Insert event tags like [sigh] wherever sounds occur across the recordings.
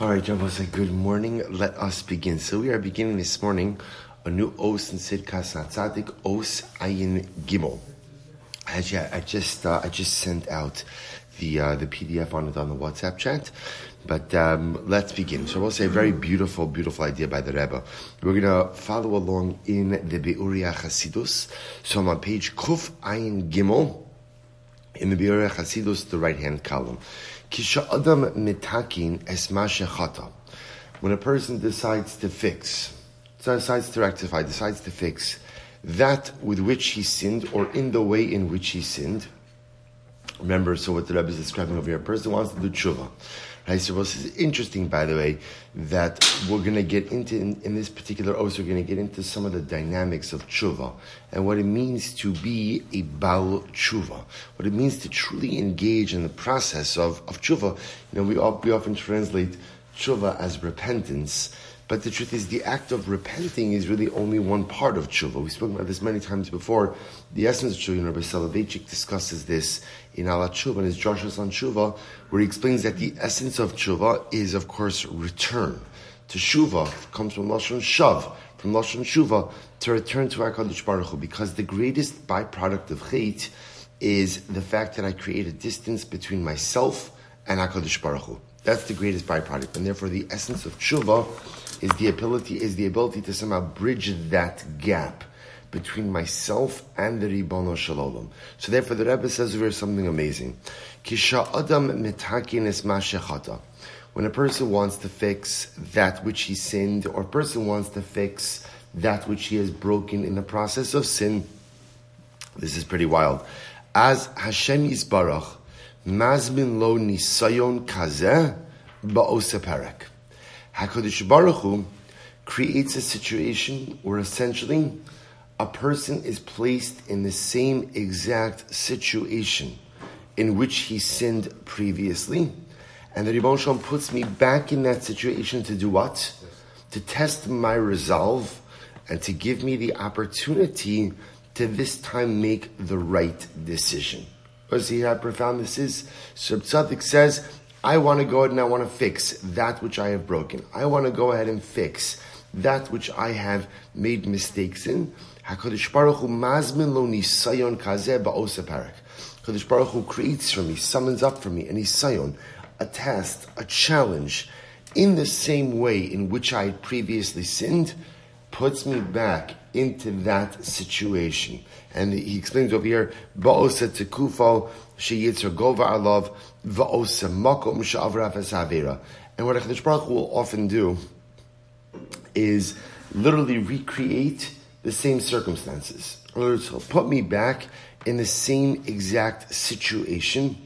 All right, Rabbi say good morning. Let us begin. So we are beginning this morning a new Os and Tzidkas Tzadik Os Ayin Gimel. I just uh, I just sent out the uh, the PDF on it on the WhatsApp chat. But um, let's begin. So I will say a very beautiful, beautiful idea by the Rebbe. We're going to follow along in the Beuria Chasidus. So I'm on page Kuf Ayin Gimel in the Beuria Chasidus, the right hand column. Kisha Adam mitakin es When a person decides to fix, decides to rectify, decides to fix that with which he sinned or in the way in which he sinned. Remember, so what the Rebbe is describing over here, a person wants to do tshuva. So this is interesting, by the way, that we're going to get into, in, in this particular oath, we're going to get into some of the dynamics of tshuva and what it means to be a bal tshuva, what it means to truly engage in the process of, of tshuva. You know, we, we often translate tshuva as repentance, but the truth is, the act of repenting is really only one part of tshuva. We've spoken about this many times before. The essence of tshuva, Rabbi Soloveitchik discusses this in Al HaTshuva, in his Joshua on Tshuva, where he explains that the essence of tshuva is, of course, return. To tshuva comes from Lashon Shav, from Lashon Tshuva, to return to HaKadosh Baruch Hu, because the greatest byproduct of Chait is the fact that I create a distance between myself and HaKadosh Baruch Hu. That's the greatest byproduct, and therefore the essence of tshuva is the ability is the ability to somehow bridge that gap between myself and the Ribono Shalom. So therefore the Rebbe says over something amazing. Kisha Adam mitakin es. When a person wants to fix that which he sinned, or a person wants to fix that which he has broken in the process of sin, this is pretty wild. As Hashem Yisbarach, mazmin lo nisayon kazeh ba'oseperek. HaKadosh Baruch Hu creates a situation where essentially a person is placed in the same exact situation in which he sinned previously, and the Ribbon Shalom puts me back in that situation to do what? To test my resolve and to give me the opportunity to this time make the right decision. see how profound this is? So Tzaddik says, I want to go ahead and I want to fix that which I have broken. I want to go ahead and fix that which I have made mistakes in. HaKadosh Baruch Hu mazmin lo nisayon kazeh ba'osa parak. HaKadosh Baruch Hu creates for me, summons up for me, a nisayon, a test, a challenge, in the same way in which I had previously sinned, puts me back into that situation. And he explains over here, ba'osa tekufo, sheyitzer gova alav, va'osa makom sha'avra avera. And what HaKadosh Baruch will often do is literally recreate the same circumstances. In other words, he'll put me back in the same exact situation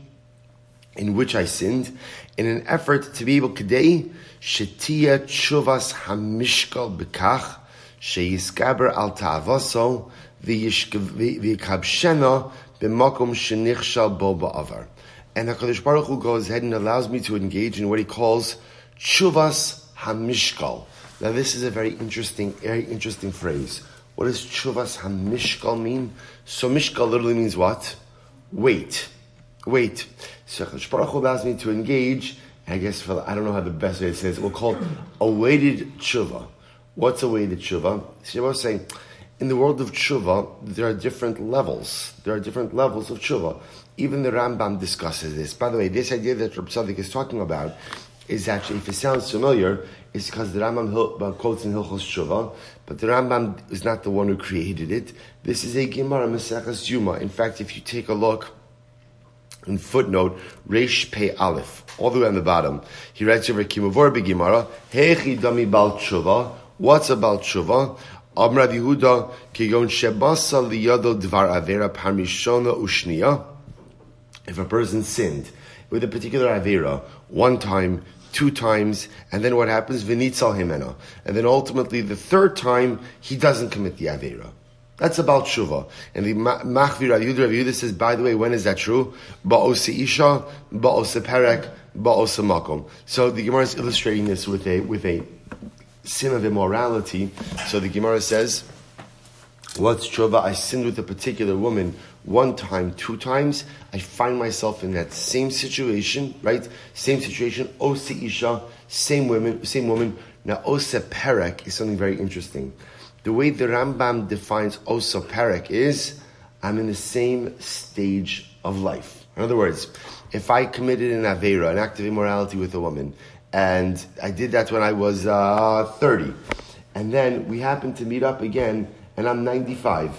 in which I sinned in an effort to be able today shetia tshuvas hamishkal bekach sheyiskaber al ta'avaso v'yikabshena b'makom shenichshal bo ba'avar. And HaKadosh Baruch Hu goes ahead and allows me to engage in what he calls tshuvas hamishkal. Now this is a very interesting, very interesting phrase. What does tshuvas hamishkal mean? So mishkal literally means what? Wait. Wait. So HaKadosh Baruch Hu allows me to engage, I guess for, I don't know how the best way to say it, we'll call it a weighted tshuva. What's a weighted tshuva? So I was saying, in the world of tshuva, there are different levels. There are different levels of tshuva. Even the Rambam discusses this. By the way, this idea that Reb Sadik is talking about is actually, if it sounds familiar, it's because the Rambam uh, quotes in Hilchos Tshuva, but the Rambam is not the one who created it. This is a Gemara Maseches Yoma. In fact, if you take a look in footnote Reish Pei Aleph, all the way on the bottom, he writes over Kimavor Gemara, Hechi Dami Bal Tshuva. What's about Tshuva? Amar Rav Yehuda Kigon Shebasa Liyado Dvar Avera Parmishona Ushniya. If a person sinned with a particular Avera one time, two times, and then what happens? Vinitzal himena. And then ultimately the third time, he doesn't commit the Avera. That's about Shuva. And the Machvir Rav Yehuda says, by the way, when is that true? Ba'osa Isha, Ba'osa Perek, Ba'osa Makom. So the Gemara is illustrating this with a, with a sin of immorality. So the Gemara says, What's tshuva? I sinned with a particular woman one time, two times, I find myself in that same situation, right? Same situation, Ose Isha, same women, same woman. Now, Osa Perek is something very interesting. The way the Rambam defines Osa Perek is, I'm in the same stage of life. In other words, if I committed an Avera, an act of immorality with a woman, and I did that when I was uh, 30, and then we happen to meet up again, and I'm 95,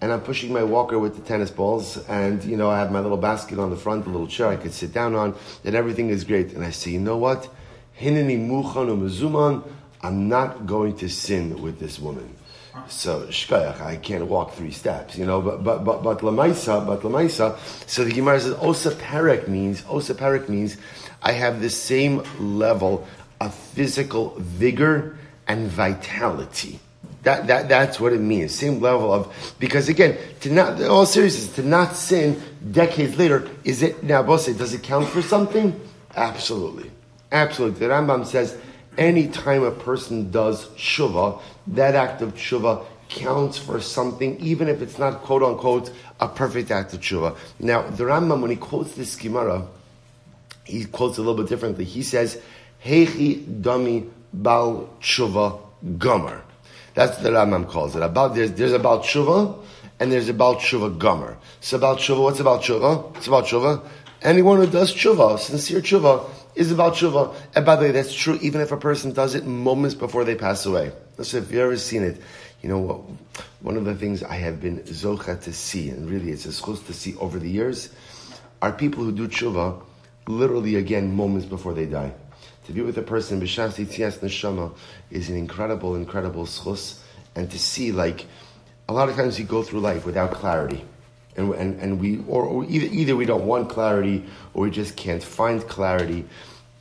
and I'm pushing my walker with the tennis balls, and you know I have my little basket on the front, a little chair I could sit down on, and everything is great. And I say, you know what? Hineni muchan umezuman. I'm not going to sin with this woman. So shkayach, I can't walk three steps, you know. But but but but lamaisa, but lamaisa. So the Gemara says osa perek means osa perek means I have the same level of physical vigor and vitality. That, that, that's what it means. Same level of, because again, to not, all seriousness, to not sin decades later, is it, now, Bose, does it count for something? Absolutely. Absolutely. The Rambam says, any time a person does tshuva, that act of tshuva counts for something, even if it's not quote unquote a perfect act of tshuva. Now, the Rambam, when he quotes this Gemara, he quotes a little bit differently. He says, Heichi dami bal tshuva gomer. That's what the Rambam calls it. About there's there's about tshuva and there's about tshuva gomer. So about tshuva, what's about tshuva? It's about tshuva. Anyone who does tshuva, sincere tshuva, is about tshuva. And by the way, that's true even if a person does it moments before they pass away. So if you've ever seen it, you know, what? one of the things I have been zocha to see, and really it's a supposed to see over the years, are people who do tshuva literally again moments before they die. To be with a person, b'shas yitzias neshama, is an incredible, incredible schus. And to see, like, a lot of times you go through life without clarity. And, and, and we, or, or either, either we don't want clarity, or we just can't find clarity.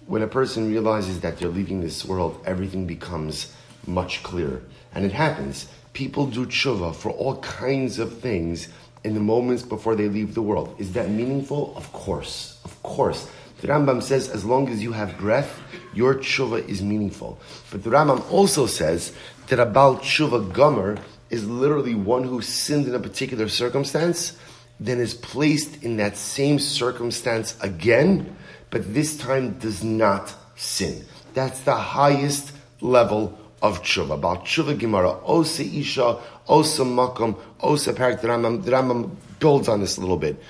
When a person realizes that they're leaving this world, everything becomes much clearer. And it happens. People do tshuva for all kinds of things in the moments before they leave the world. Is that meaningful? Of course. Of course. The Rambam says as long as you have breath, your tshuva is meaningful. But the Rambam also says that a Baal tshuva gomer is literally one who sinned in a particular circumstance, then is placed in that same circumstance again, but this time does not sin. That's the highest level of tshuva. Baal tshuva gemura, osa isha, osa makom, osa parak. The Rambam, the Rambam builds on this a little bit.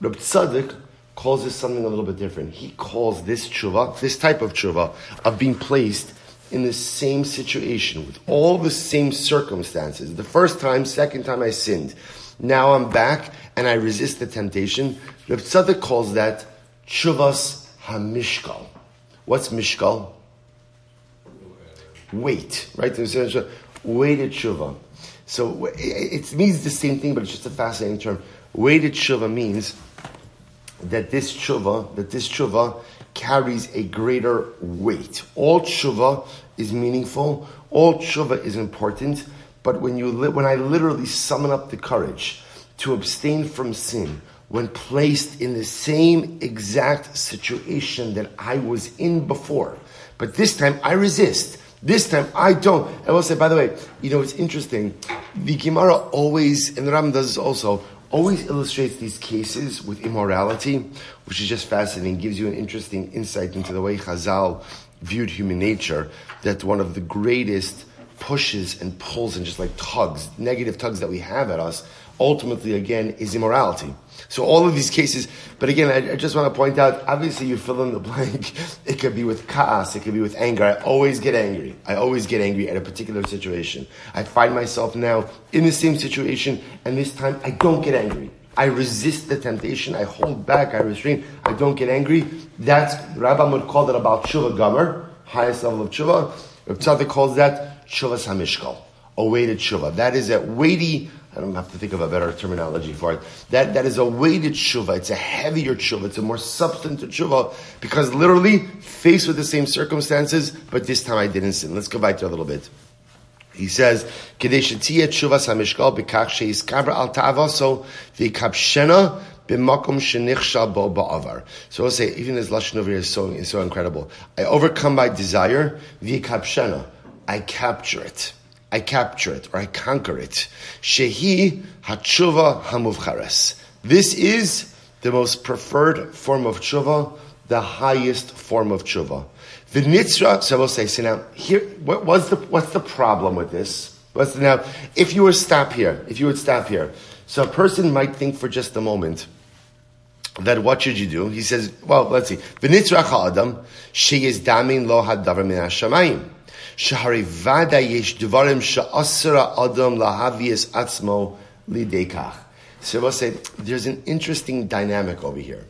Reb Tzaddik calls this something a little bit different. He calls this tshuva, this type of tshuva, of being placed in the same situation with all the same circumstances. The first time, second time I sinned. Now I'm back and I resist the temptation. Reb Tzaddik calls that tshuvas hamishkal. What's mishkal? Weight, right? Weighted tshuva. So it means the same thing, but it's just a fascinating term. Weighted tshuva means that this tshuva, that this tshuva carries a greater weight. All tshuva is meaningful. All tshuva is important. But when you, li- when I literally summon up the courage to abstain from sin, when placed in the same exact situation that I was in before, but this time I resist. This time I don't. I will say, by the way, you know, it's interesting. The Gemara always, and the Ram does this also, always illustrates these cases with immorality, which is just fascinating, gives you an interesting insight into the way Chazal viewed human nature, that one of the greatest pushes and pulls and just like tugs, negative tugs that we have at us, ultimately again is immorality. So all of these cases, but again, I, I, just want to point out, obviously you fill in the blank. [laughs] It could be with chaos, it could be with anger. I always get angry. I always get angry at a particular situation. I find myself now in the same situation, and this time I don't get angry. I resist the temptation. I hold back. I restrain. I don't get angry. That's Rabbi would call that about tshuva gomer, highest level of tshuva. Rav Tzaddik calls that tshuvas hamishkal, a weighted tshuva. That is a weighty I don't have to think of a better terminology for it. That, that is a weighted tshuva. It's a heavier tshuva. It's a more substantive tshuva because literally faced with the same circumstances, but this time I didn't sin. Let's go back to a little bit. He says, "Kadesh tshuvas hamishkal bekach sheiskabra al ta'avaso v'kapshena b'makom shenichsha bo ba'avar." So I'll say, even this lashon over here is so is so incredible. I overcome my desire v'kapshena. I capture it. I capture it or I conquer it. Shehi hatshuva hamuvchares. This is the most preferred form of tshuva, the highest form of tshuva. The nitzra, so I will say, so now, here, what, what's, the, what's the problem with this? What's the, now, if you were stop here, if you would stop here, so a person might think for just a moment that what should you do? He says, well, let's see. V'nitzra adam, she is damin lo hadavar min hashamayim. Shahari vada yesh dvarim sha'asra adam lahavias atzmo lidekach. So we'll say, there's an interesting dynamic over here.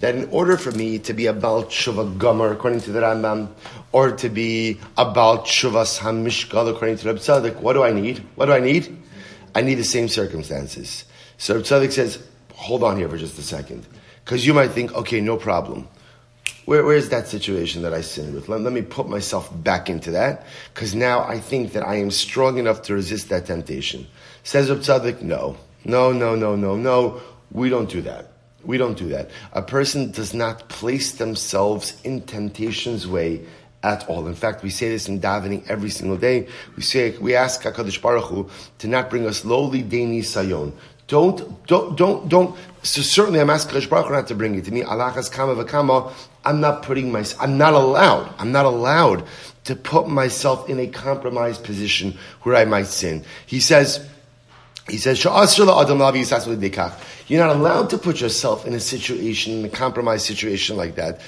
That in order for me to be a Baal Tshuva Gomer, according to the Rambam, or to be a Baal Tshuvas HaMishkal, according to Reb Tzadok, what do I need? What do I need? I need the same circumstances. So Reb Tzadok says, hold on here for just a second. Because you might think, okay, no problem. Where, where's that situation that I sinned with? Let, let me put myself back into that, because now I think that I am strong enough to resist that temptation. Says Reb Tzadok, no. No, no, no, no, no. We don't do that. We don't do that. A person does not place themselves in temptation's way at all. In fact, we say this in davening every single day. We say we ask Hakadosh Baruch Hu to not bring us lowly deni sayon. Don't don't don't don't. So certainly, I'm asking Hakadosh Baruch not to bring it to me. Allah has kama v'kama. I'm not putting my. I'm not allowed. I'm not allowed to put myself in a compromised position where I might sin. He says. He says, You're not allowed to put yourself in a situation, in a compromised situation like that.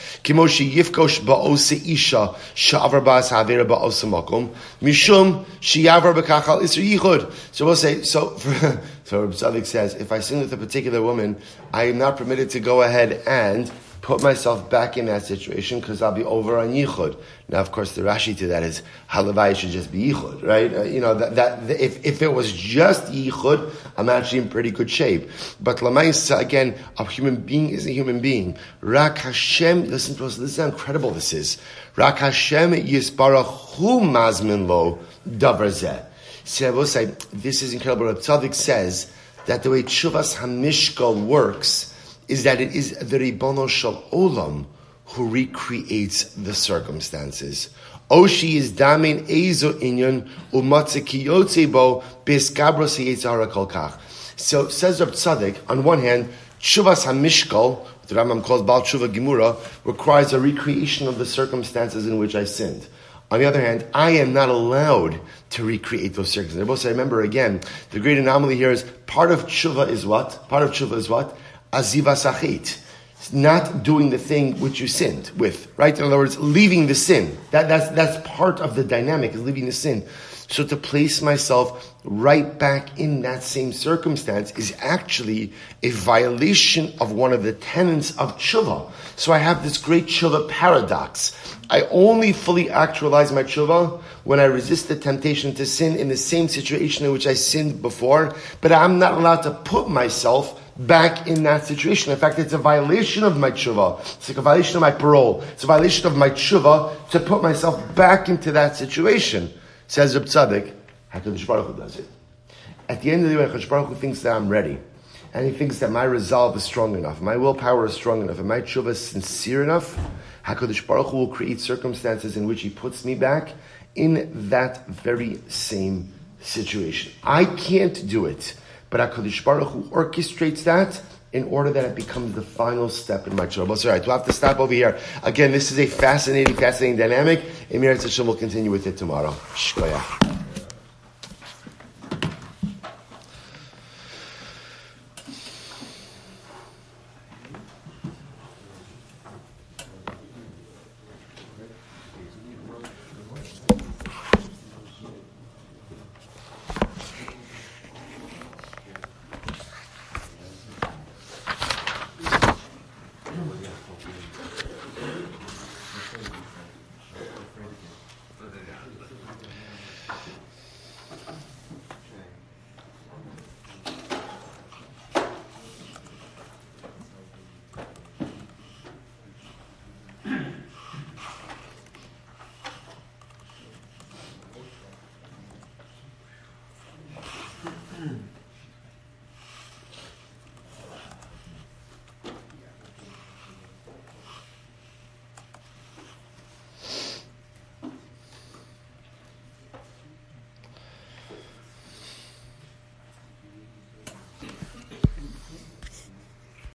So we'll say, so, for, [laughs] so says, if I sin with a particular woman, I am not permitted to go ahead and put myself back in that situation because I'll be over on Yichud. Now, of course, the Rashi to that is Halavai should just be Yichud, right? Uh, you know, that, that, if, if it was just Yichud, I'm actually in pretty good shape. But Lamaisa, again, a human being is a human being. Rak Hashem, listen to us, listen how incredible this is. Rak Hashem Yisbarach Hu Mazmin Lo Davar See, I will say, this is incredible. Rabbi Tzadik says that the way Tshuvas Hamishkal works, is that it is the Ribono Shal Olam who recreates the circumstances. Oshi is damin ezo inyan umatze kiyotze bo biskabros kolkach. So says Rab Tzaddik, on one hand, Tshuvas HaMishkal, the Rambam calls Baal Tshuva Gemura, requires a recreation of the circumstances in which I sinned. On the other hand, I am not allowed to recreate those circumstances. I remember again, the great anomaly here is part of tshuva is what? Part of tshuva is what? Aziva sachit. Not doing the thing which you sinned with, right? In other words, leaving the sin. That, that's, that's part of the dynamic, is leaving the sin. So to place myself right back in that same circumstance is actually a violation of one of the tenets of tshuva. So I have this great tshuva paradox. I only fully actualize my tshuva when I resist the temptation to sin in the same situation in which I sinned before, but I'm not allowed to put myself back in that situation. In fact, it's a violation of my tshuva. It's like a violation of my parole. It's a violation of my tshuva to put myself back into that situation. Says Reb Tzaddik, HaKadosh Baruch Hu does it. At the end of the day, HaKadosh Baruch Hu thinks that I'm ready. And he thinks that my resolve is strong enough, my willpower is strong enough, and my tshuva is sincere enough, HaKadosh Baruch Hu will create circumstances in which he puts me back in that very same situation. I can't do it. But HaKadosh Baruch Hu orchestrates that in order that it becomes the final step in my trouble. All right, we'll have to stop over here. Again, this is a fascinating, fascinating dynamic. Emir Hashem will continue with it tomorrow. Shkoyah.